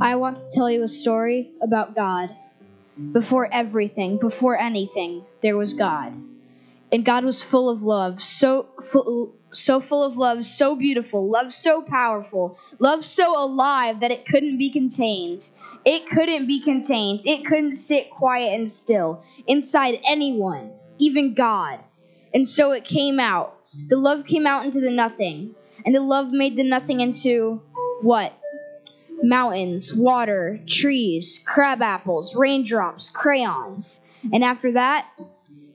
I want to tell you a story about God. Before everything, before anything, there was God. And God was full of love, so full, so full of love, so beautiful, love so powerful, love so alive that it couldn't be contained. It couldn't be contained. It couldn't sit quiet and still inside anyone, even God. And so it came out. The love came out into the nothing, and the love made the nothing into what? Mountains, water, trees, crab apples, raindrops, crayons. And after that,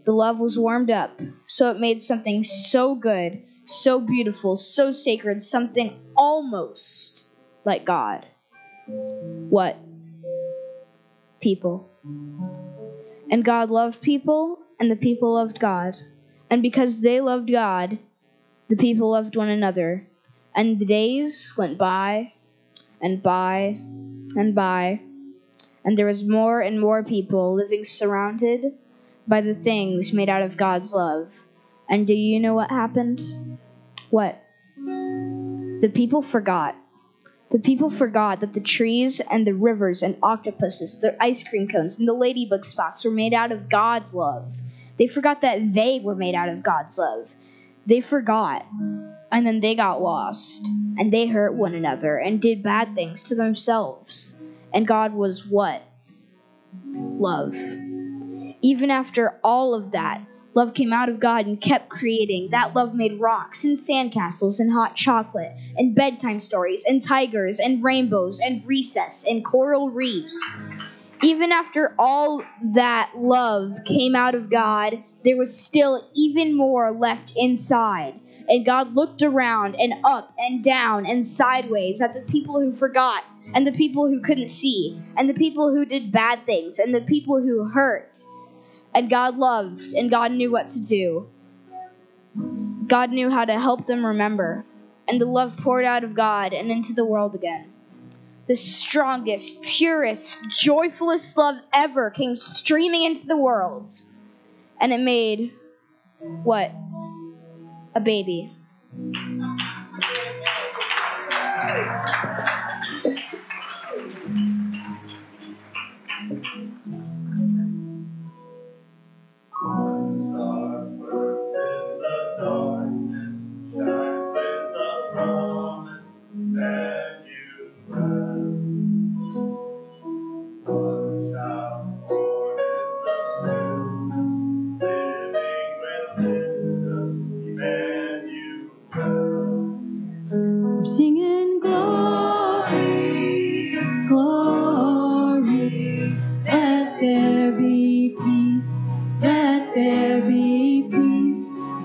the love was warmed up. So it made something so good, so beautiful, so sacred, something almost like God. What? People. And God loved people, and the people loved God. And because they loved God, the people loved one another. And the days went by and by and by, and there was more and more people living surrounded by the things made out of God's love. And do you know what happened? What? The people forgot. The people forgot that the trees and the rivers and octopuses, the ice cream cones and the ladybug spots were made out of God's love. They forgot that they were made out of God's love. They forgot. And then they got lost. And they hurt one another and did bad things to themselves. And God was what? Love. Even after all of that, love came out of God and kept creating. That love made rocks and sandcastles and hot chocolate and bedtime stories and tigers and rainbows and recess and coral reefs. Even after all that love came out of God, there was still even more left inside. And God looked around and up and down and sideways at the people who forgot, and the people who couldn't see, and the people who did bad things, and the people who hurt. And God loved, and God knew what to do. God knew how to help them remember. And the love poured out of God and into the world again. The strongest, purest, joyfulest love ever came streaming into the world. And it made what? a baby.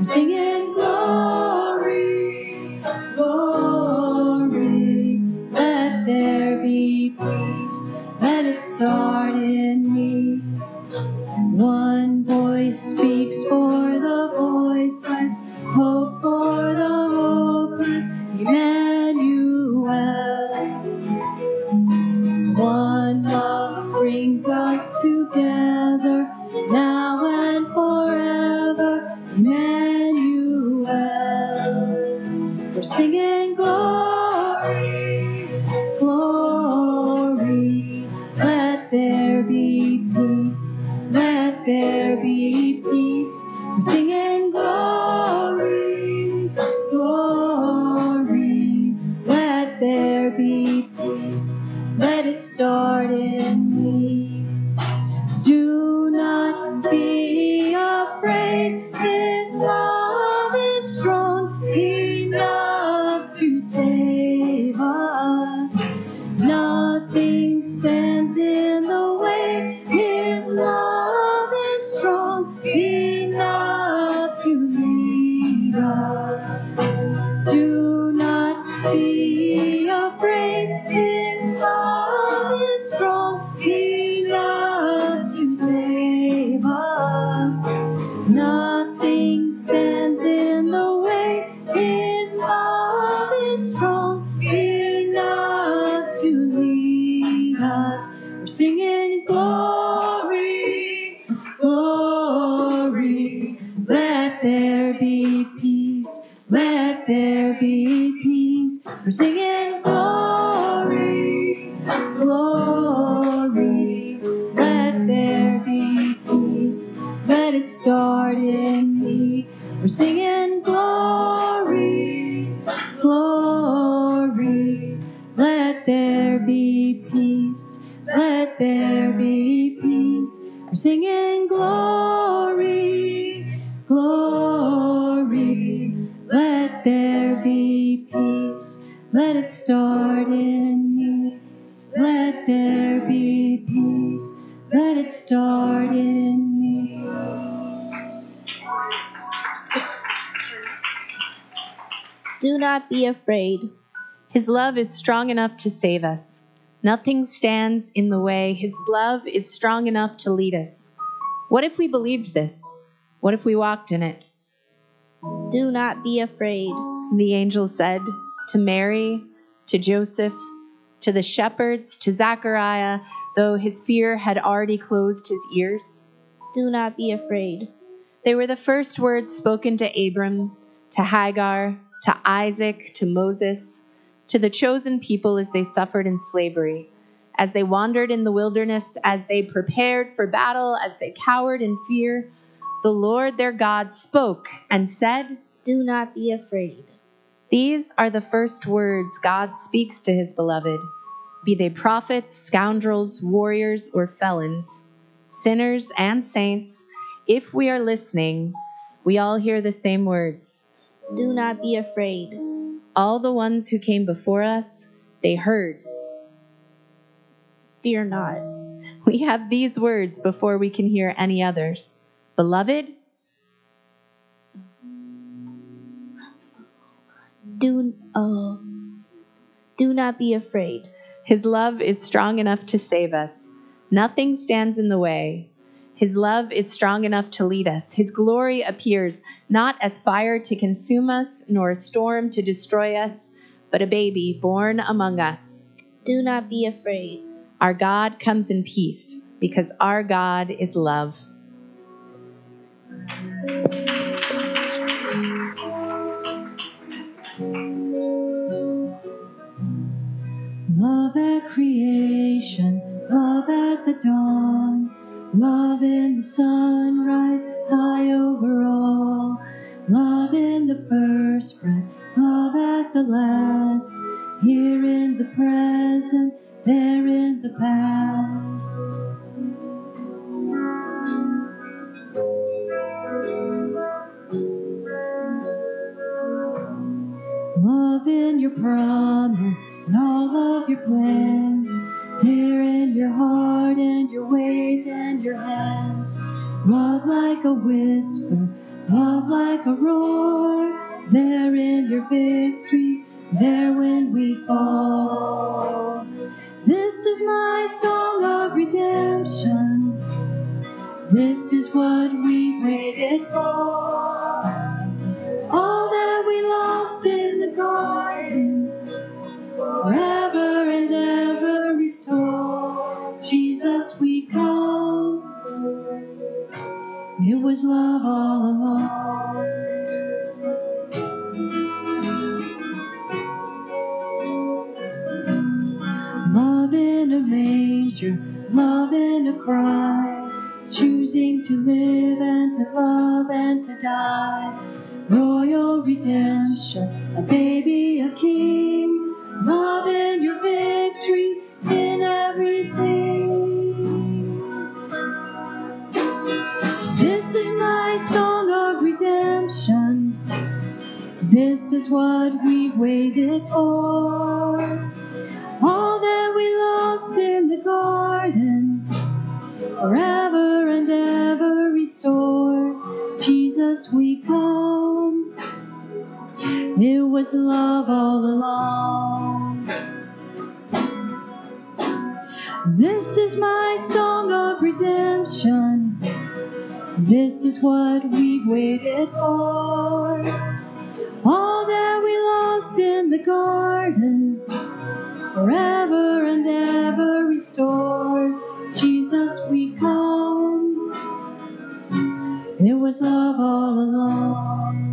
We're singing glory, glory. Be afraid. His love is strong enough to save us. Nothing stands in the way. His love is strong enough to lead us. What if we believed this? What if we walked in it? Do not be afraid. The angel said to Mary, to Joseph, to the shepherds, to Zachariah, though his fear had already closed his ears. Do not be afraid. They were the first words spoken to Abram, to Hagar, to Isaac, to Moses, to the chosen people as they suffered in slavery, as they wandered in the wilderness, as they prepared for battle, as they cowered in fear. The Lord their God spoke and said, Do not be afraid. These are the first words God speaks to his beloved, be they prophets, scoundrels, warriors, or felons, sinners and saints. If we are listening, we all hear the same words. Do not be afraid. All the ones who came before us, they heard. Fear not. We have these words before we can hear any others. Beloved, Do uh, do not be afraid. his love is strong enough to save us. Nothing stands in the way. His love is strong enough to lead us. His glory appears not as fire to consume us, nor a storm to destroy us, but a baby born among us. Do not be afraid. Our God comes in peace, because our God is love. Love at creation, love at the dawn, love in the sunrise, high over love all along. This is my song of redemption. This is what we've waited for. All that we lost in the garden, forever and ever restored. Jesus, we come. It was love all along.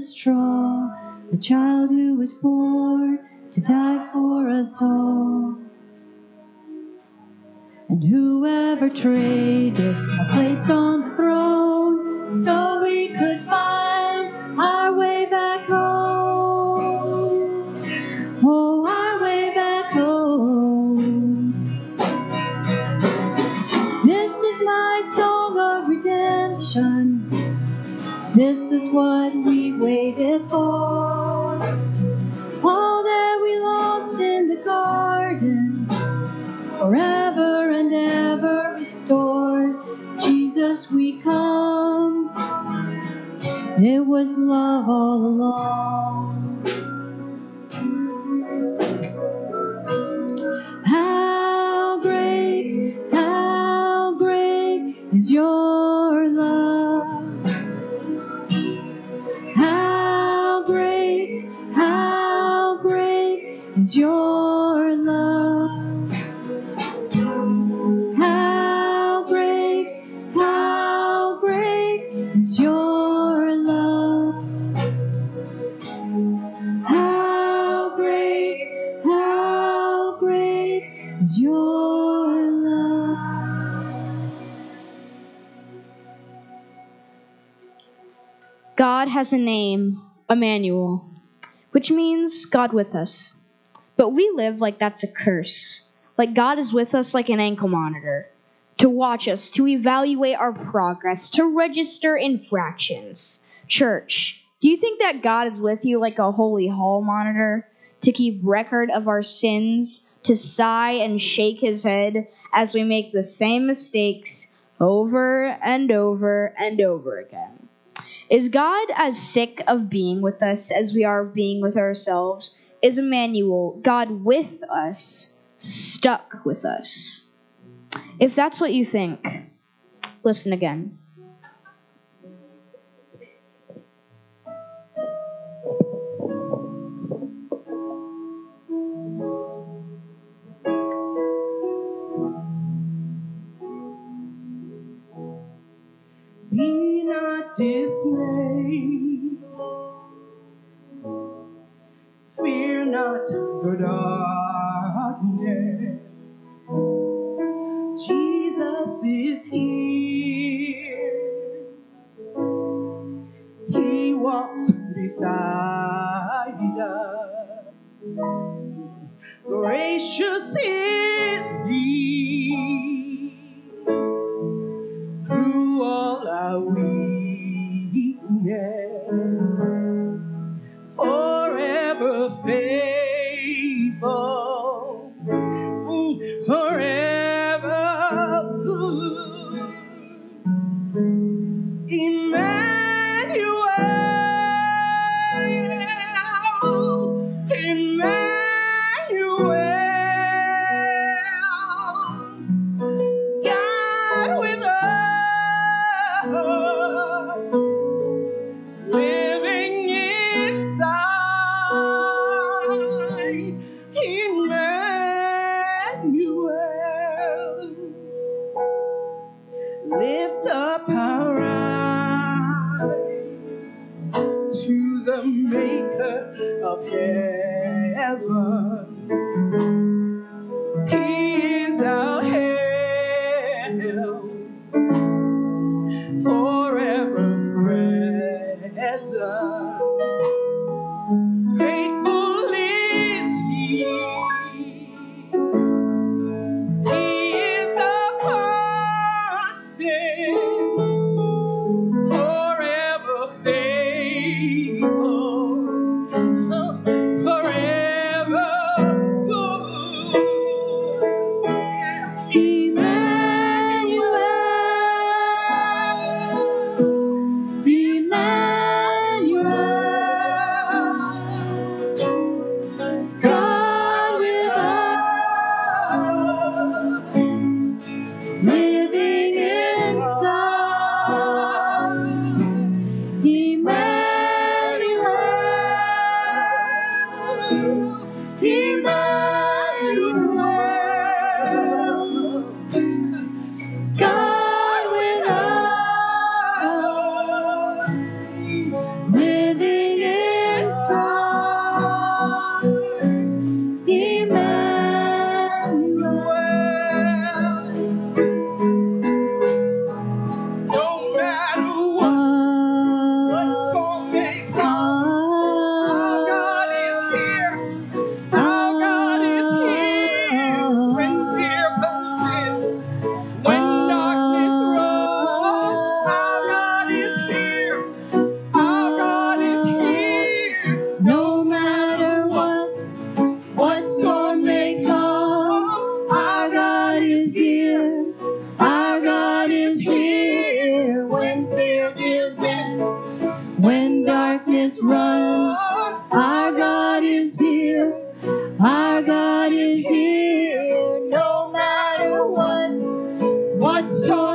Straw, a child who was born to die for us all? And whoever traded a place on the throne so we could find our way back home. Oh, our way back home. This is my song of redemption. This is what we waited for. All that we lost in the garden, forever and ever restored. Jesus, we come. It was love all along. How great, how great is your your love. How great, how great is your love. How great, how great is your love. God has a name, Emmanuel, which means God with us. But we live like that's a curse. Like God is with us like an ankle monitor, to watch us, to evaluate our progress, to register infractions. Church, do you think that God is with you like a holy hall monitor, to keep record of our sins, to sigh and shake his head as we make the same mistakes over and over and over again? Is God as sick of being with us as we are of being with ourselves? Is Emmanuel, God with us, stuck with us? If that's what you think, listen again. Be not dismayed. Not the darkness. Jesus is here. He walks beside us. Gracious is Lift when darkness runs. Our God is here, our God is here, no matter what, what storm.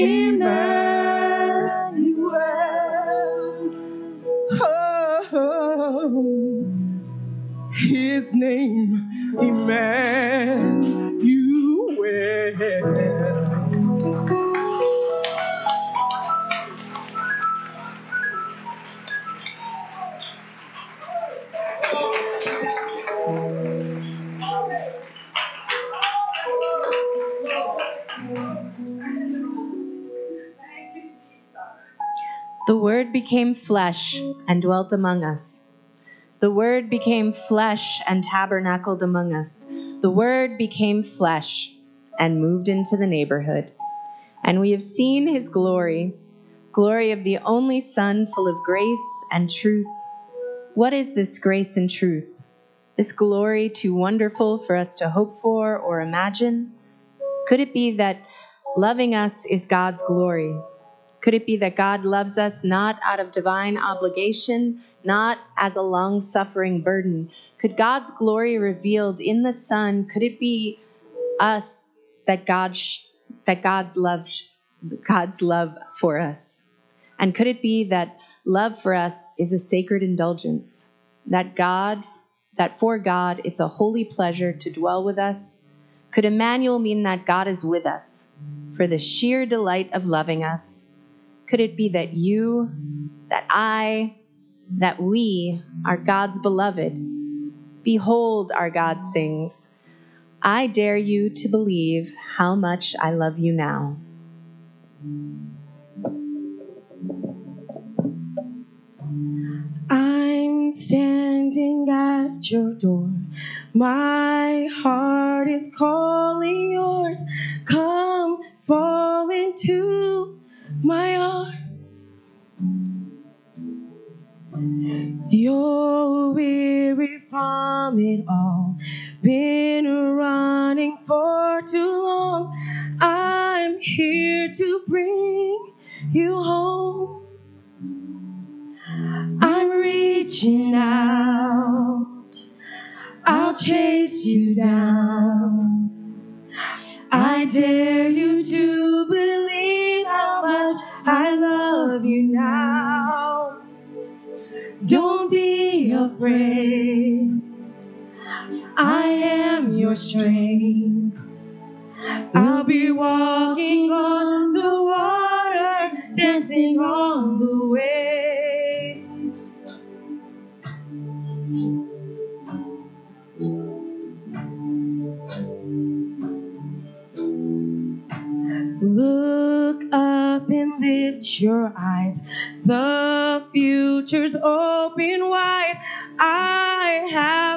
Emmanuel. Oh, his name, flesh and dwelt among us. The Word became flesh and tabernacled among us. The Word became flesh and moved into the neighborhood. And we have seen his glory, glory of the only Son, full of grace and truth. What is this grace and truth? This glory too wonderful for us to hope for or imagine? Could it be that loving us is God's glory? Could it be that God loves us not out of divine obligation, not as a long suffering burden? Could God's glory revealed in the Son, could it be us that God sh- that God's love sh- God's love for us? And could it be that love for us is a sacred indulgence? That God that for God it's a holy pleasure to dwell with us? Could Emmanuel mean that God is with us for the sheer delight of loving us? Could it be that you, that I, that we are God's beloved? Behold, our God sings, I dare you to believe how much I love you now. I'm standing at your door. My heart is calling yours. Come, fall into my arms. You're weary from it all. Been running for too long. I'm here to bring you home. I'm reaching out. I'll chase you down. Strength. I'll be walking on the water, dancing on the waves. Look up and lift your eyes. The future's open wide. I have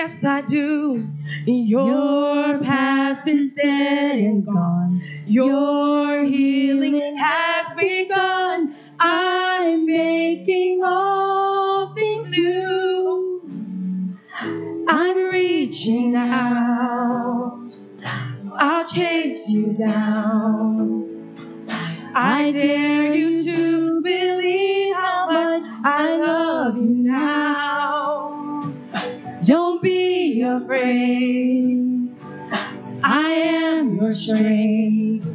yes, I do. Your past is dead and gone. Your healing has begun. I'm making all things new. I'm reaching out. I'll chase you down. I dare you afraid. I am your strength.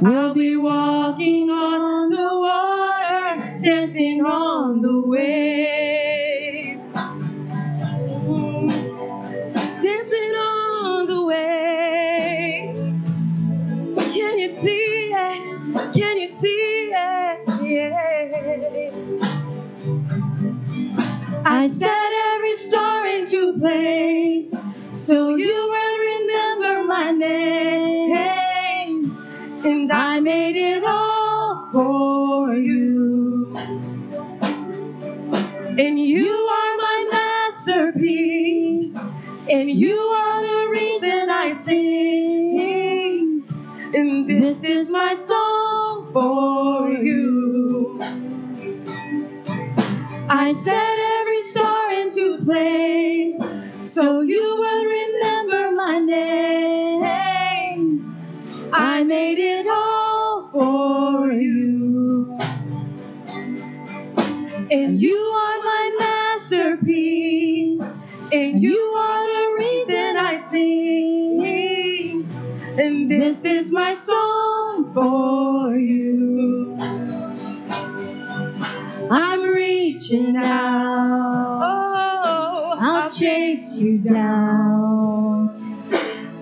We'll be walking on the water, dancing on the waves. So you will remember my name. And I made it all for you. And you are my masterpiece. And you are the reason I sing. And this is my song for you. I set made it all for you. And you are my masterpiece. And you are the reason I sing. And this is my song for you. I'm reaching out. Oh, I'll chase you down.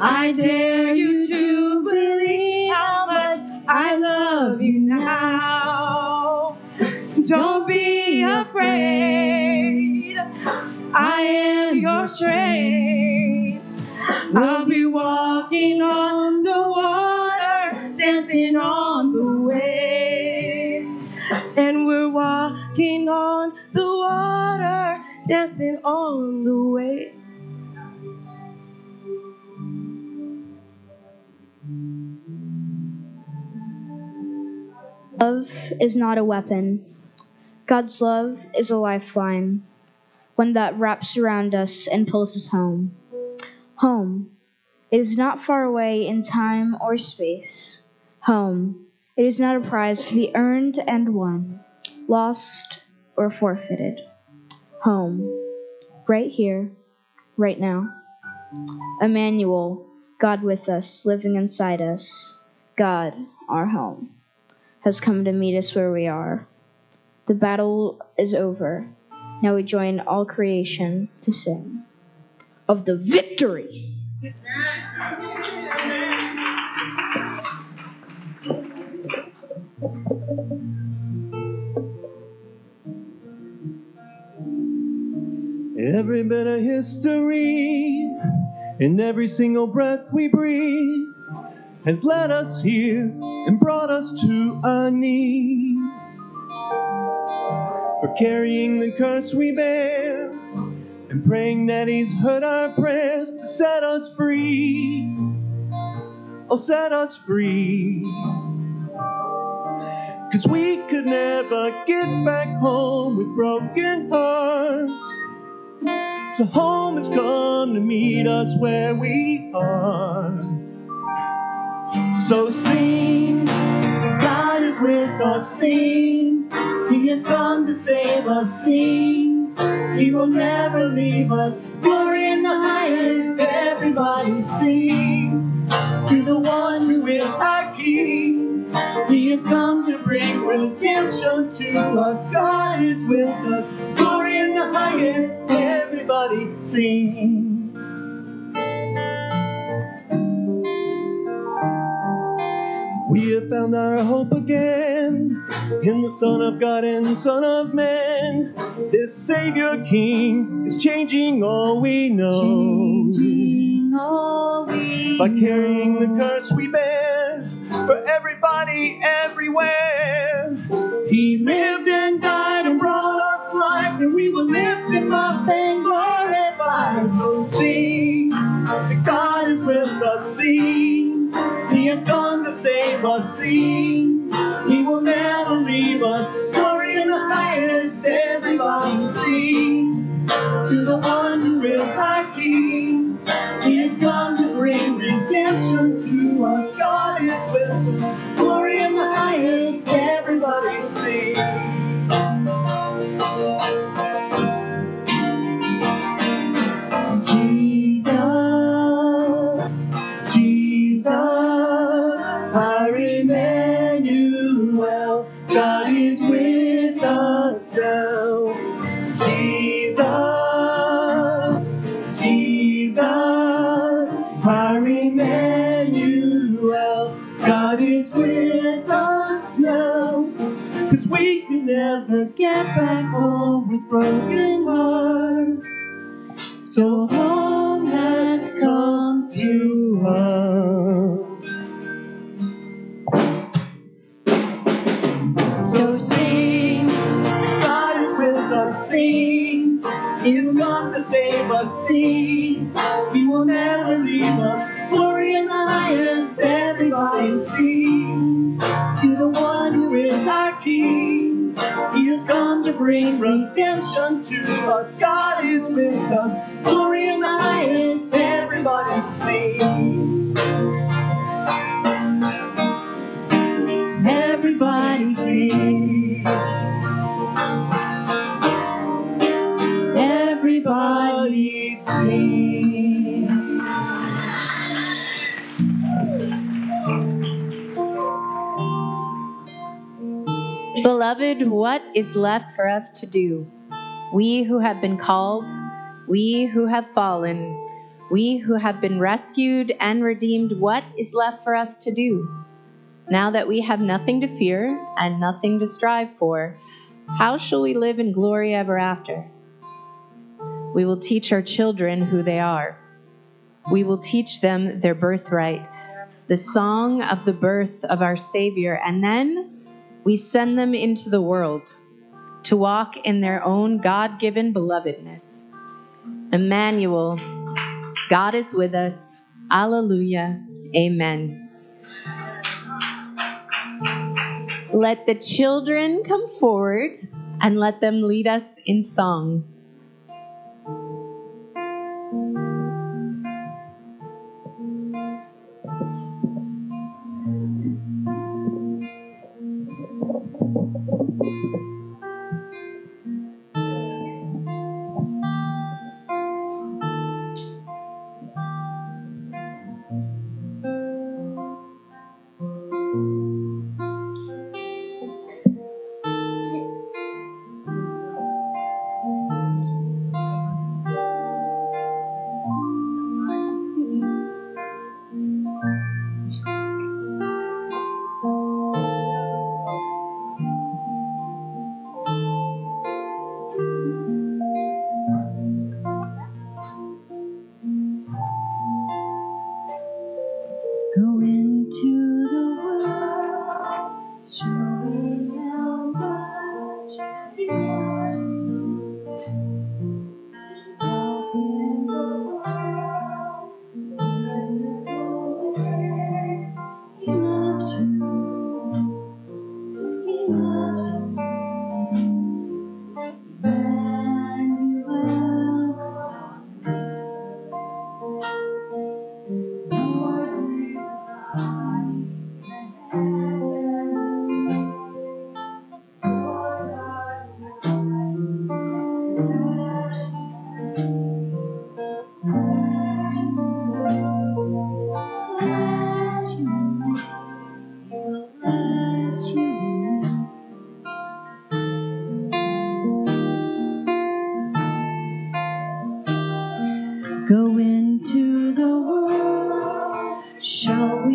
I dare you afraid. I am your strength. I'll be walking on the water, dancing on the waves. And we're walking on the water, dancing on the waves. Love is not a weapon. God's love is a lifeline, one that wraps around us and pulls us home. Home. It is not far away in time or space. Home. It is not a prize to be earned and won, lost or forfeited. Home. Right here, right now. Emmanuel, God with us, living inside us. God, our home has come to meet us where we are. The battle is over. Now we join all creation to sing of the victory. Every bit of history and every single breath we breathe has led us here and brought us to our knees. For carrying the curse we bear and praying that He's heard our prayers to set us free. Oh, set us free. Cause we could never get back home with broken hearts. So home has come to meet us where we are. So sing, God is with us, sing. He has come to save us, sing. He will never leave us. Glory in the highest, everybody sing. To the one who is our King. He has come to bring redemption to us. God is with us. Glory in the highest, everybody sing. Found our hope again in the Son of God and Son of Man. This Savior King is changing all we know. Changing all we By carrying the curse we bear for everybody everywhere. He lived and died and brought us life, and we will lift him up and glorify. So sing, that God is with us. Sing, He has come to save us. Sing, He will never leave us. Glory in the highest, everybody sing to the one who is our King. He has come to bring redemption to us. God is with us. Back home with broken hearts. So home has come to us. So sing, God is with us, sing. He has come to save us, sing. He will never leave us. Glory in the highest, everybody sing. To the bring redemption to us. God is with us. Glory in the highest, everybody sing. Beloved, what is left for us to do? We who have been called, we who have fallen, we who have been rescued and redeemed, what is left for us to do? Now that we have nothing to fear and nothing to strive for, how shall we live in glory ever after? We will teach our children who they are. We will teach them their birthright, the song of the birth of our Savior, and then we send them into the world to walk in their own God given belovedness. Emmanuel, God is with us. Alleluia. Amen. Let the children come forward and let them lead us in song. World, showing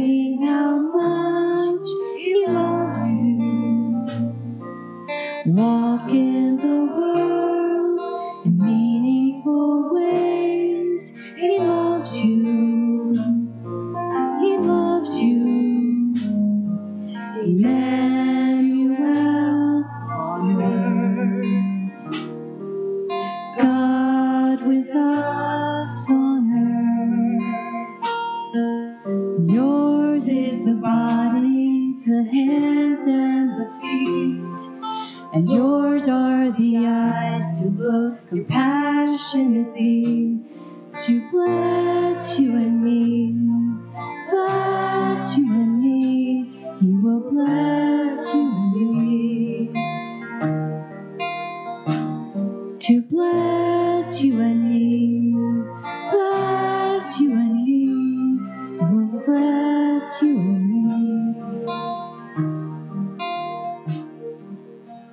bless you and me.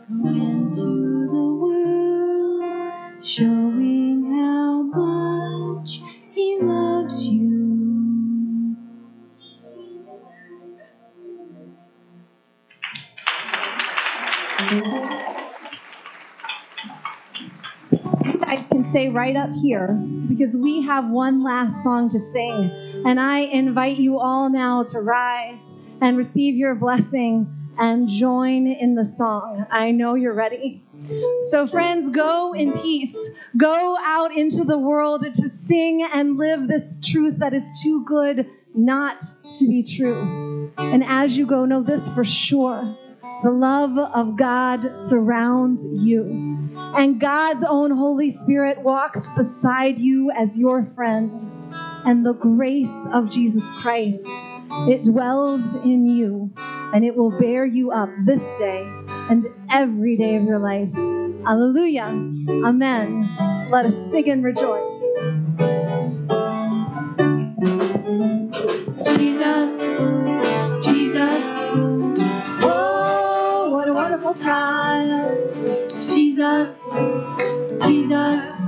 Go into the world, showing how much He loves you. You guys can stay right up here because we have one last song to sing. And I invite you all now to rise and receive your blessing and join in the song. I know you're ready. So, friends, go in peace. Go out into the world to sing and live this truth that is too good not to be true. And as you go, know this for sure the love of God surrounds you, and God's own Holy Spirit walks beside you as your friend. And the grace of Jesus Christ, it dwells in you, and it will bear you up this day and every day of your life. Hallelujah. Amen. Let us sing and rejoice. Jesus, Jesus, oh, what a wonderful child. Jesus, Jesus,